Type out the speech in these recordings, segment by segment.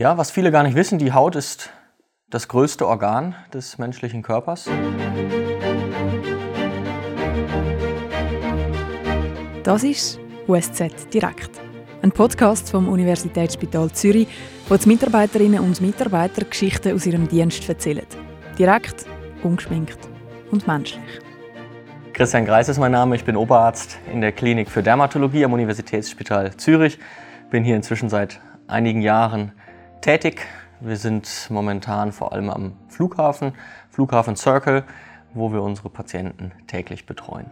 Ja, was viele gar nicht wissen, die Haut ist das größte Organ des menschlichen Körpers. Das ist USZ Direkt, ein Podcast vom Universitätsspital Zürich, wo die Mitarbeiterinnen und Mitarbeiter Geschichten aus ihrem Dienst erzählen. Direkt, ungeschminkt und menschlich. Christian Greis ist mein Name, ich bin Oberarzt in der Klinik für Dermatologie am Universitätsspital Zürich. Bin hier inzwischen seit einigen Jahren tätig. Wir sind momentan vor allem am Flughafen, Flughafen Circle, wo wir unsere Patienten täglich betreuen.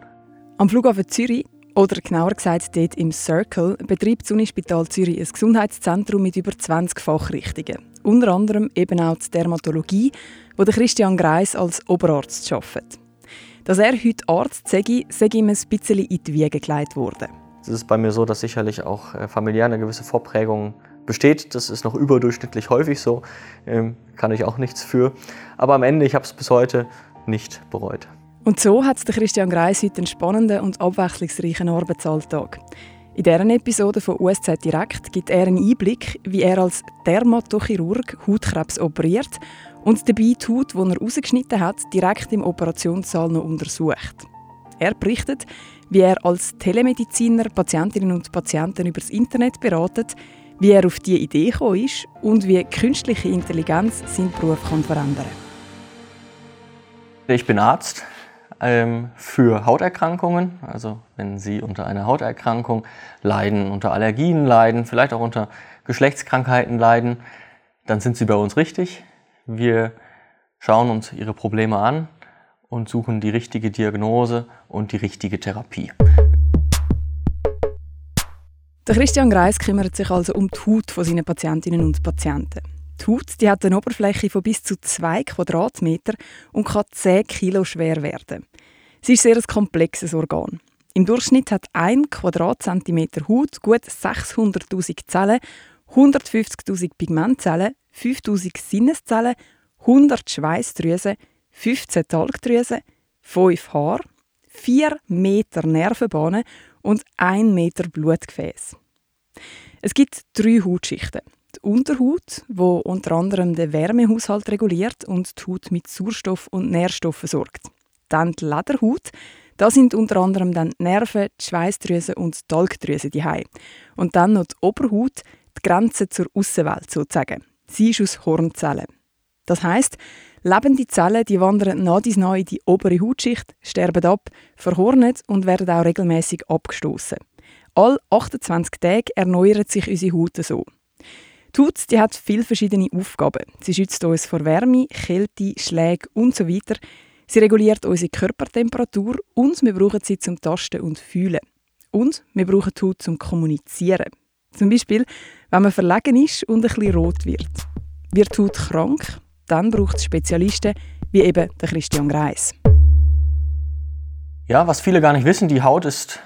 Am Flughafen Zürich, oder genauer gesagt dort im Circle, betreibt das Unispital Zürich ein Gesundheitszentrum mit über 20 Fachrichtungen. Unter anderem eben auch die Dermatologie, wo der Christian Greis als Oberarzt arbeitet. Dass er heute Arzt sei, sei ihm ein bisschen in die Wiege gelegt worden. Es ist bei mir so, dass sicherlich auch äh, familiär eine gewisse Vorprägung besteht. Das ist noch überdurchschnittlich häufig so, ähm, kann ich auch nichts für. Aber am Ende, ich habe es bis heute nicht bereut. Und so hat der Christian Greis heute einen spannenden und abwechslungsreichen Arbeitsalltag. In dieser Episode von USZ Direkt gibt er einen Einblick, wie er als Dermatochirurg Hautkrebs operiert und dabei die Haut, die er rausgeschnitten hat, direkt im Operationssaal noch untersucht. Er berichtet, wie er als Telemediziner Patientinnen und Patienten über das Internet beratet, wie er auf diese Idee gekommen ist und wie künstliche Intelligenz seinen Beruf kann verändern kann. Ich bin Arzt ähm, für Hauterkrankungen. Also wenn Sie unter einer Hauterkrankung leiden, unter Allergien leiden, vielleicht auch unter Geschlechtskrankheiten leiden, dann sind Sie bei uns richtig. Wir schauen uns Ihre Probleme an und suchen die richtige Diagnose und die richtige Therapie. Der Christian Greis kümmert sich also um die Haut von seinen Patientinnen und Patienten. Die Haut die hat eine Oberfläche von bis zu 2 Quadratmeter und kann 10 Kilo schwer werden. Sie ist sehr ein komplexes Organ. Im Durchschnitt hat ein Quadratzentimeter Haut gut 600.000 Zellen, 150.000 Pigmentzellen, 5.000 Sinneszellen, 100 Schweißdrüsen, 15 Talgdrüsen, 5 Haare, 4 Meter Nervenbahnen und 1 Meter Blutgefäß. Es gibt drei Hautschichten. Die Unterhaut, wo unter anderem den Wärmehaushalt reguliert und die Haut mit Sauerstoff und Nährstoffen versorgt. Dann die Lederhaut. Da sind unter anderem dann die Nerven, die Schweißdrüse und die Talgdrüse die Und dann noch die Oberhaut, die Grenze zur Außenwelt sozusagen. Sie ist aus Hornzellen. Das heißt, lebende Zellen die wandern nach dies nach in die obere Hautschicht, sterben ab, verhornen und werden auch regelmäßig abgestoßen. All 28 Tage erneuert sich unsere Haut so. Die Haut die hat viele verschiedene Aufgaben. Sie schützt uns vor Wärme, Kälte, Schläge und so weiter. Sie reguliert unsere Körpertemperatur und wir brauchen sie zum Tasten und Fühlen. Und wir brauchen die Haut zum Kommunizieren. Zum Beispiel, wenn man verlegen ist und ein bisschen rot wird. Wird die Haut krank, dann braucht es Spezialisten wie eben der Christian Greis. Ja, was viele gar nicht wissen, die Haut ist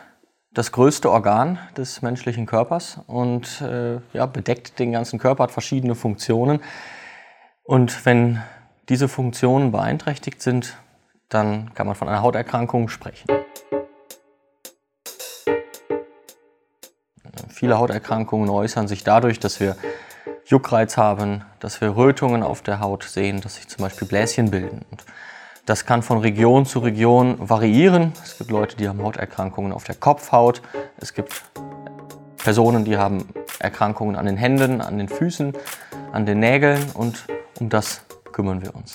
das größte Organ des menschlichen Körpers und äh, ja, bedeckt den ganzen Körper, hat verschiedene Funktionen. Und wenn diese Funktionen beeinträchtigt sind, dann kann man von einer Hauterkrankung sprechen. Viele Hauterkrankungen äußern sich dadurch, dass wir Juckreiz haben, dass wir Rötungen auf der Haut sehen, dass sich zum Beispiel Bläschen bilden. Und das kann von Region zu Region variieren. Es gibt Leute, die haben Hauterkrankungen auf der Kopfhaut. Es gibt Personen, die haben Erkrankungen an den Händen, an den Füßen, an den Nägeln und um das kümmern wir uns.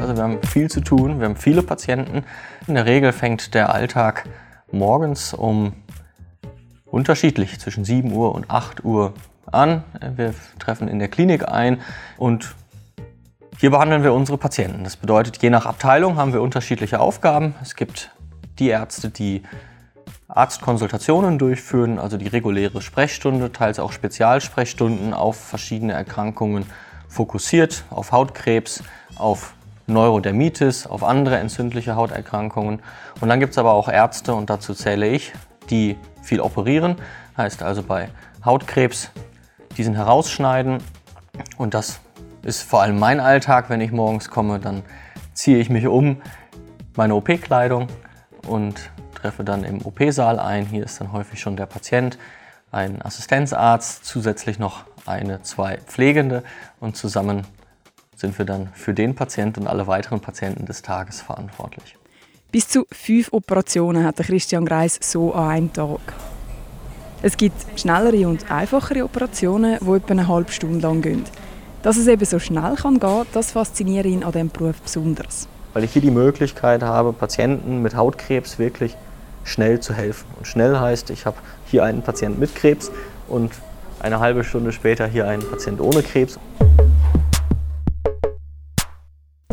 Also wir haben viel zu tun, wir haben viele Patienten. In der Regel fängt der Alltag morgens um unterschiedlich zwischen 7 Uhr und 8 Uhr an. Wir treffen in der Klinik ein und hier behandeln wir unsere Patienten. Das bedeutet, je nach Abteilung haben wir unterschiedliche Aufgaben. Es gibt die Ärzte, die Arztkonsultationen durchführen, also die reguläre Sprechstunde, teils auch Spezialsprechstunden auf verschiedene Erkrankungen fokussiert, auf Hautkrebs, auf Neurodermitis, auf andere entzündliche Hauterkrankungen. Und dann gibt es aber auch Ärzte, und dazu zähle ich, die viel operieren, heißt also bei Hautkrebs diesen herausschneiden. Und das ist vor allem mein Alltag, wenn ich morgens komme, dann ziehe ich mich um, meine OP-Kleidung und treffe dann im OP-Saal ein. Hier ist dann häufig schon der Patient. ein Assistenzarzt, zusätzlich noch eine, zwei Pflegende und zusammen sind wir dann für den Patienten und alle weiteren Patienten des Tages verantwortlich. Bis zu fünf Operationen hat Christian Greis so an einem Tag. Es gibt schnellere und einfachere Operationen, die etwa eine halbe Stunde lang gehen. Dass es eben so schnell kann gehen, das fasziniert ihn an diesem Beruf besonders. Weil ich hier die Möglichkeit habe, Patienten mit Hautkrebs wirklich schnell zu helfen. Und schnell heißt, ich habe hier einen Patienten mit Krebs und eine halbe Stunde später hier einen Patienten ohne Krebs.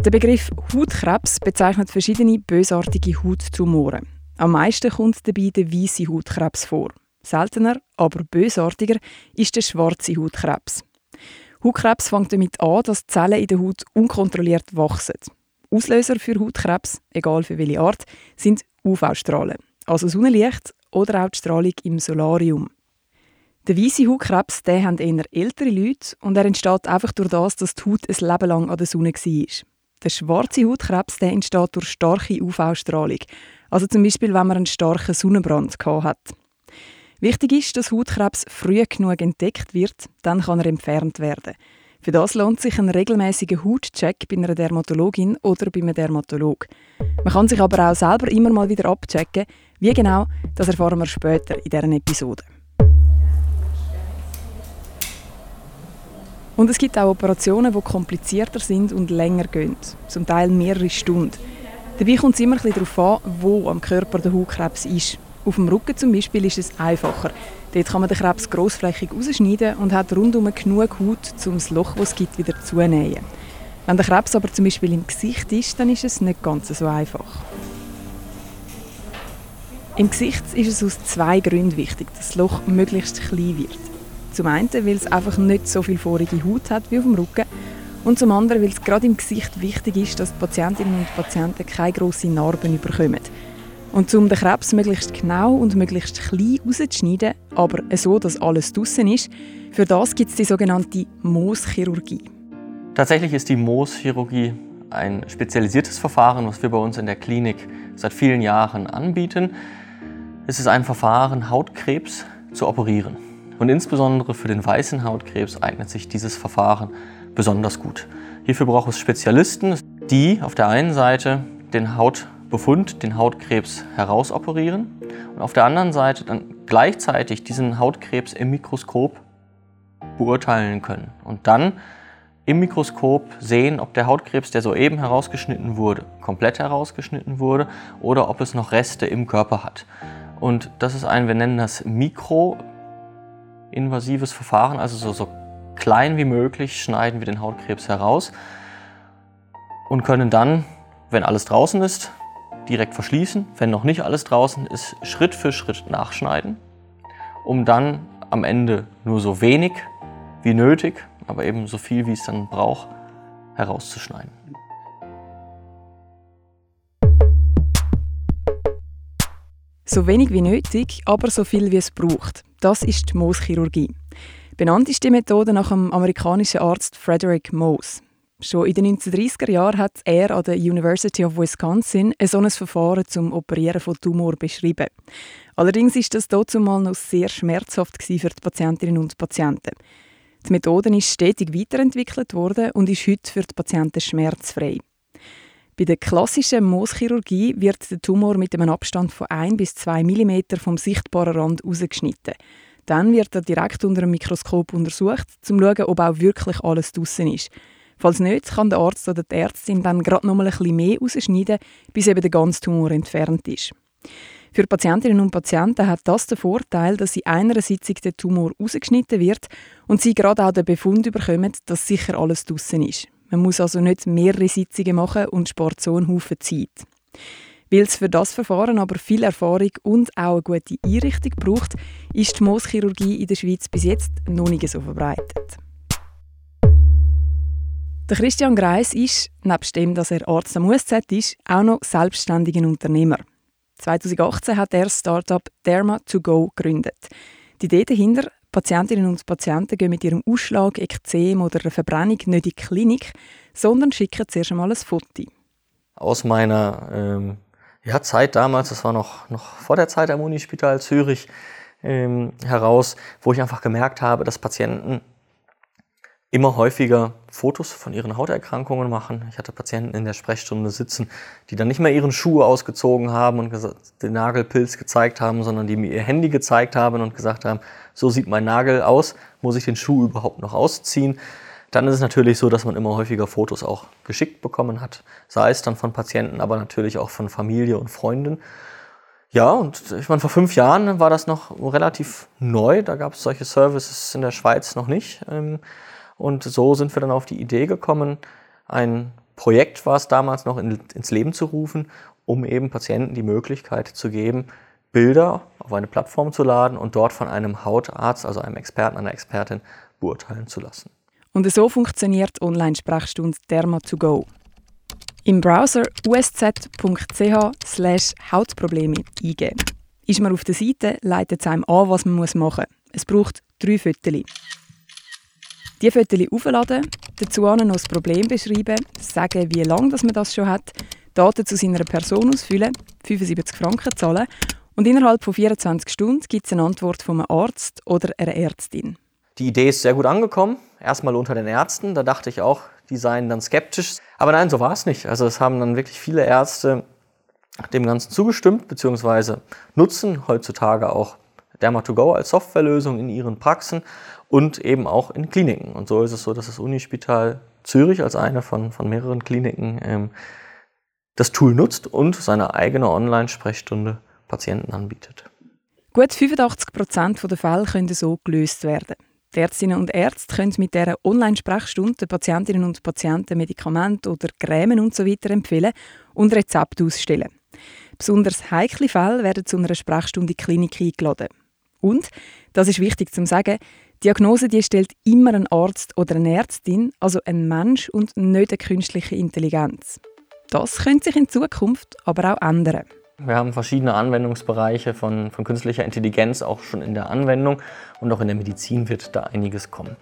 Der Begriff Hautkrebs bezeichnet verschiedene bösartige Hauttumore. Am meisten kommt dabei der weiße Hautkrebs vor. Seltener, aber bösartiger ist der schwarze Hautkrebs. Hautkrebs fängt damit an, dass Zellen in der Haut unkontrolliert wachsen. Auslöser für Hautkrebs, egal für welche Art, sind UV-Strahlen, also Sonnenlicht oder auch die Strahlung im Solarium. Der weiße Hautkrebs den haben eher ältere Leute und er entsteht einfach durch das, dass die Haut ein Leben lang an der Sonne war. Der schwarze Hautkrebs der entsteht durch starke UV-Strahlung. Also zum Beispiel, wenn man einen starken Sonnenbrand hat. Wichtig ist, dass Hautkrebs früh genug entdeckt wird, dann kann er entfernt werden. Für das lohnt sich ein regelmäßiger Hautcheck bei einer Dermatologin oder bei einem Dermatolog. Man kann sich aber auch selber immer mal wieder abchecken. Wie genau, das erfahren wir später in dieser Episode. Und es gibt auch Operationen, die komplizierter sind und länger gehen, zum Teil mehrere Stunden. Dabei kommt es immer ein darauf an, wo am Körper der Hautkrebs ist. Auf dem Rücken zum Beispiel ist es einfacher. Dort kann man den Krebs grossflächig ausschneiden und hat rundum genug Haut, um das Loch, das es gibt, wieder zunähen. Wenn der Krebs aber zum Beispiel im Gesicht ist, dann ist es nicht ganz so einfach. Im Gesicht ist es aus zwei Gründen wichtig, dass das Loch möglichst klein wird. Zum einen, weil es einfach nicht so viel vorige Haut hat wie auf dem Rücken. Und zum anderen, weil es gerade im Gesicht wichtig ist, dass die Patientinnen und Patienten keine grossen Narben bekommen. Und um den Krebs möglichst genau und möglichst klein rauszuschneiden, aber so, dass alles draussen ist, für das gibt es die sogenannte Mooschirurgie. Tatsächlich ist die Mooschirurgie ein spezialisiertes Verfahren, was wir bei uns in der Klinik seit vielen Jahren anbieten. Es ist ein Verfahren, Hautkrebs zu operieren. Und insbesondere für den weißen Hautkrebs eignet sich dieses Verfahren besonders gut. Hierfür braucht es Spezialisten, die auf der einen Seite den Hautbefund, den Hautkrebs herausoperieren und auf der anderen Seite dann gleichzeitig diesen Hautkrebs im Mikroskop beurteilen können und dann im Mikroskop sehen, ob der Hautkrebs, der soeben herausgeschnitten wurde, komplett herausgeschnitten wurde oder ob es noch Reste im Körper hat. Und das ist ein, wir nennen das Mikro invasives Verfahren, also so, so klein wie möglich schneiden wir den Hautkrebs heraus und können dann, wenn alles draußen ist, direkt verschließen. Wenn noch nicht alles draußen ist, Schritt für Schritt nachschneiden, um dann am Ende nur so wenig wie nötig, aber eben so viel wie es dann braucht, herauszuschneiden. So wenig wie nötig, aber so viel wie es braucht. Das ist die Mooschirurgie. Benannt ist die Methode nach dem amerikanischen Arzt Frederick Moos. Schon in den 1930er Jahren hat er an der University of Wisconsin ein solches Verfahren zum Operieren von Tumor beschrieben. Allerdings ist das dazumal noch sehr schmerzhaft für die Patientinnen und Patienten. Die Methode ist stetig weiterentwickelt worden und ist heute für die Patienten schmerzfrei. Bei der klassischen Mooschirurgie wird der Tumor mit einem Abstand von 1 bis 2 mm vom sichtbaren Rand ausgeschnitten. Dann wird er direkt unter einem Mikroskop untersucht, um zu schauen, ob auch wirklich alles draussen ist. Falls nicht, kann der Arzt oder die Ärztin dann gerade noch mal ein bisschen mehr ausschneiden, bis eben der ganze Tumor entfernt ist. Für Patientinnen und Patienten hat das den Vorteil, dass in einer Sitzung der Tumor ausgeschnitten wird und sie gerade auch den Befund bekommen, dass sicher alles draussen ist. Man muss also nicht mehrere Sitzungen machen und spart so einen Haufen Zeit. Weil es für das Verfahren aber viel Erfahrung und auch eine gute Einrichtung braucht, ist die Mooschirurgie in der Schweiz bis jetzt noch nicht so verbreitet. Der Christian Greis ist, nebst dem, dass er Arzt am USZ ist, auch noch selbstständiger Unternehmer. 2018 hat er das Startup Derma2Go gegründet. Die Idee dahinter, Patientinnen und Patienten gehen mit ihrem Ausschlag, Ekzem oder einer Verbrennung nicht in die Klinik, sondern schicken zuerst einmal ein Foto. Aus meiner ähm, ja, Zeit damals, das war noch, noch vor der Zeit am Unispital Zürich, ähm, heraus, wo ich einfach gemerkt habe, dass Patienten immer häufiger Fotos von ihren Hauterkrankungen machen. Ich hatte Patienten in der Sprechstunde sitzen, die dann nicht mehr ihren Schuh ausgezogen haben und den Nagelpilz gezeigt haben, sondern die mir ihr Handy gezeigt haben und gesagt haben, so sieht mein Nagel aus, muss ich den Schuh überhaupt noch ausziehen? Dann ist es natürlich so, dass man immer häufiger Fotos auch geschickt bekommen hat, sei es dann von Patienten, aber natürlich auch von Familie und Freunden. Ja, und ich meine, vor fünf Jahren war das noch relativ neu, da gab es solche Services in der Schweiz noch nicht. Und so sind wir dann auf die Idee gekommen, ein Projekt war es damals noch in, ins Leben zu rufen, um eben Patienten die Möglichkeit zu geben, Bilder auf eine Plattform zu laden und dort von einem Hautarzt, also einem Experten, einer Expertin, beurteilen zu lassen. Und so funktioniert Online-Sprechstunde Derma2Go. Im Browser usz.ch Hautprobleme eingeben. Ist man auf der Seite, leitet es einem an, was man machen muss. Es braucht drei Fotos. Die Fotos aufladen, dazu noch das Problem beschreiben, sagen, wie lange man das schon hat, Daten zu seiner Person ausfüllen, 75 Franken zahlen und innerhalb von 24 Stunden gibt es eine Antwort einem Arzt oder einer Ärztin. Die Idee ist sehr gut angekommen, erstmal unter den Ärzten. Da dachte ich auch, die seien dann skeptisch. Aber nein, so war es nicht. Also es haben dann wirklich viele Ärzte dem Ganzen zugestimmt, beziehungsweise nutzen heutzutage auch Derma2Go als Softwarelösung in ihren Praxen und eben auch in Kliniken. Und so ist es so, dass das Unispital Zürich als eine von, von mehreren Kliniken ähm, das Tool nutzt und seine eigene Online-Sprechstunde Patienten anbietet. Gut 85 Prozent der Fälle können so gelöst werden. Die Ärztinnen und Ärzte können mit dieser Online-Sprechstunde Patientinnen und Patienten Medikamente oder Cremen usw. So empfehlen und Rezepte ausstellen. Besonders heikle Fälle werden zu einer Sprechstunde Klinik eingeladen. Und, das ist wichtig zu sagen, Diagnose die stellt immer ein Arzt oder eine Ärztin, also ein Mensch und nicht eine künstliche Intelligenz. Das könnte sich in Zukunft aber auch ändern. Wir haben verschiedene Anwendungsbereiche von, von künstlicher Intelligenz auch schon in der Anwendung und auch in der Medizin wird da einiges kommen.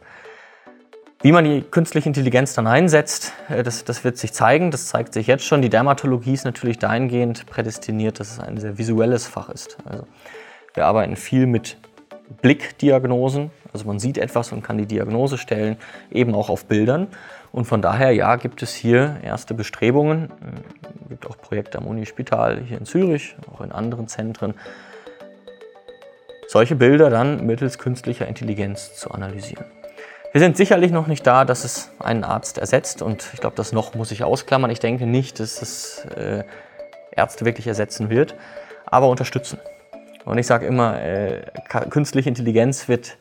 Wie man die künstliche Intelligenz dann einsetzt, äh, das, das, wird sich zeigen. Das zeigt sich jetzt schon. Die Dermatologie ist natürlich dahingehend prädestiniert, dass es ein sehr visuelles Fach ist. Also wir arbeiten viel mit Blickdiagnosen. Also man sieht etwas und kann die Diagnose stellen, eben auch auf Bildern. Und von daher, ja, gibt es hier erste Bestrebungen. Es gibt auch Projekte am Unispital hier in Zürich, auch in anderen Zentren, solche Bilder dann mittels künstlicher Intelligenz zu analysieren. Wir sind sicherlich noch nicht da, dass es einen Arzt ersetzt und ich glaube, das noch muss ich ausklammern. Ich denke nicht, dass es äh, Ärzte wirklich ersetzen wird, aber unterstützen. Und ich sage immer, äh, künstliche Intelligenz wird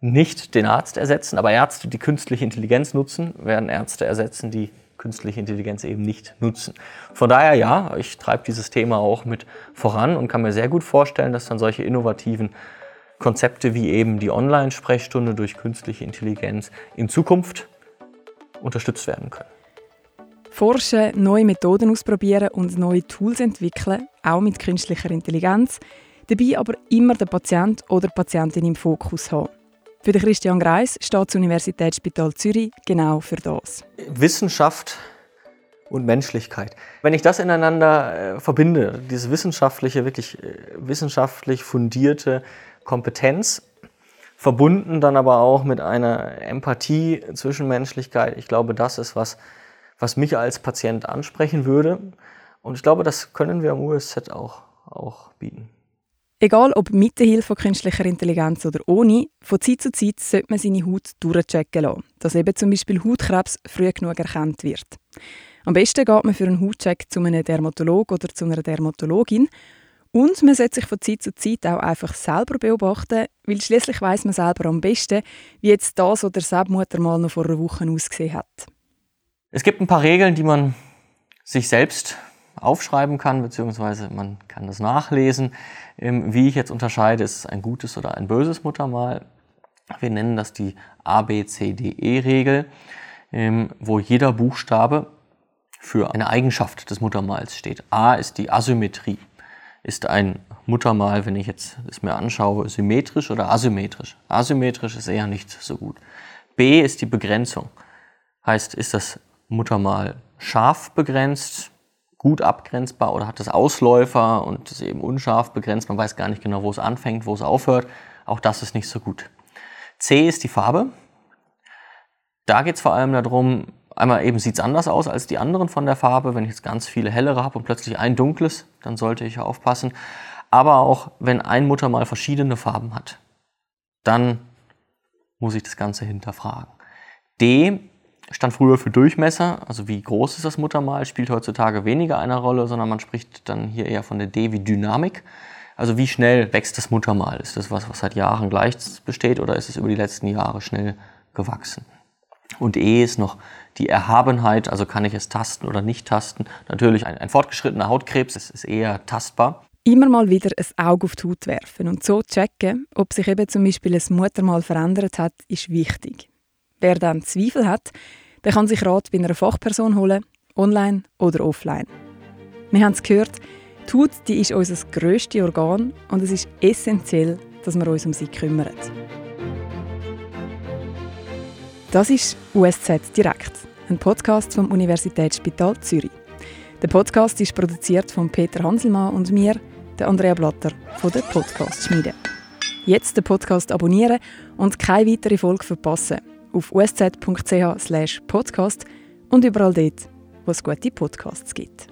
nicht den Arzt ersetzen, aber Ärzte, die künstliche Intelligenz nutzen, werden Ärzte ersetzen, die künstliche Intelligenz eben nicht nutzen. Von daher ja, ich treibe dieses Thema auch mit voran und kann mir sehr gut vorstellen, dass dann solche innovativen Konzepte wie eben die Online-Sprechstunde durch künstliche Intelligenz in Zukunft unterstützt werden können. Forschen, neue Methoden ausprobieren und neue Tools entwickeln, auch mit künstlicher Intelligenz, dabei aber immer der Patient oder Patientin im Fokus haben. Für den Christian Greis steht das Universitätsspital Zürich genau für das. Wissenschaft und Menschlichkeit. Wenn ich das ineinander äh, verbinde, diese wissenschaftliche, wirklich äh, wissenschaftlich fundierte Kompetenz, verbunden dann aber auch mit einer Empathie, Zwischenmenschlichkeit, ich glaube, das ist was, was mich als Patient ansprechen würde. Und ich glaube, das können wir am USZ auch, auch bieten. Egal ob mit der Hilfe von künstlicher Intelligenz oder ohne, von Zeit zu Zeit sollte man seine Haut durchchecken lassen, dass eben zum Beispiel Hautkrebs früh genug erkannt wird. Am besten geht man für einen Hautcheck zu einem Dermatologen oder zu einer Dermatologin und man sollte sich von Zeit zu Zeit auch einfach selber beobachten, weil schließlich weiß man selber am besten, wie jetzt das oder das Mutter mal noch vor einer Woche ausgesehen hat. Es gibt ein paar Regeln, die man sich selbst aufschreiben kann, beziehungsweise man kann das nachlesen. Ähm, wie ich jetzt unterscheide, ist es ein gutes oder ein böses Muttermal. Wir nennen das die ABCDE-Regel, ähm, wo jeder Buchstabe für eine Eigenschaft des Muttermals steht. A ist die Asymmetrie. Ist ein Muttermal, wenn ich jetzt es mir anschaue, symmetrisch oder asymmetrisch? Asymmetrisch ist eher nicht so gut. B ist die Begrenzung. Heißt, ist das Muttermal scharf begrenzt, gut abgrenzbar oder hat es Ausläufer und ist eben unscharf begrenzt. Man weiß gar nicht genau, wo es anfängt, wo es aufhört. Auch das ist nicht so gut. C ist die Farbe. Da geht es vor allem darum, einmal eben sieht es anders aus als die anderen von der Farbe. Wenn ich jetzt ganz viele hellere habe und plötzlich ein dunkles, dann sollte ich aufpassen. Aber auch wenn ein Muttermal verschiedene Farben hat, dann muss ich das Ganze hinterfragen. D stand früher für Durchmesser, also wie groß ist das Muttermal, spielt heutzutage weniger eine Rolle, sondern man spricht dann hier eher von der D wie Dynamik. Also wie schnell wächst das Muttermal? Ist das was, was seit Jahren gleich besteht oder ist es über die letzten Jahre schnell gewachsen? Und E ist noch die Erhabenheit, also kann ich es tasten oder nicht tasten. Natürlich ein, ein fortgeschrittener Hautkrebs ist, ist eher tastbar. Immer mal wieder ein Auge auf die Haut werfen und so checken, ob sich eben zum Beispiel ein Muttermal verändert hat, ist wichtig. Wer dann Zweifel hat, der kann sich Rat bei einer Fachperson holen, online oder offline. Wir haben es gehört, die Haut die ist unser grösstes Organ und es ist essentiell, dass wir uns um sie kümmern. Das ist USZ Direkt, ein Podcast vom Universitätsspital Zürich. Der Podcast ist produziert von Peter Hanselmann und mir, der Andrea Blatter von der Podcast Schmiede. Jetzt den Podcast abonnieren und keine weitere Folge verpassen auf usz.ch/podcast und überall dort, wo es gute Podcasts gibt.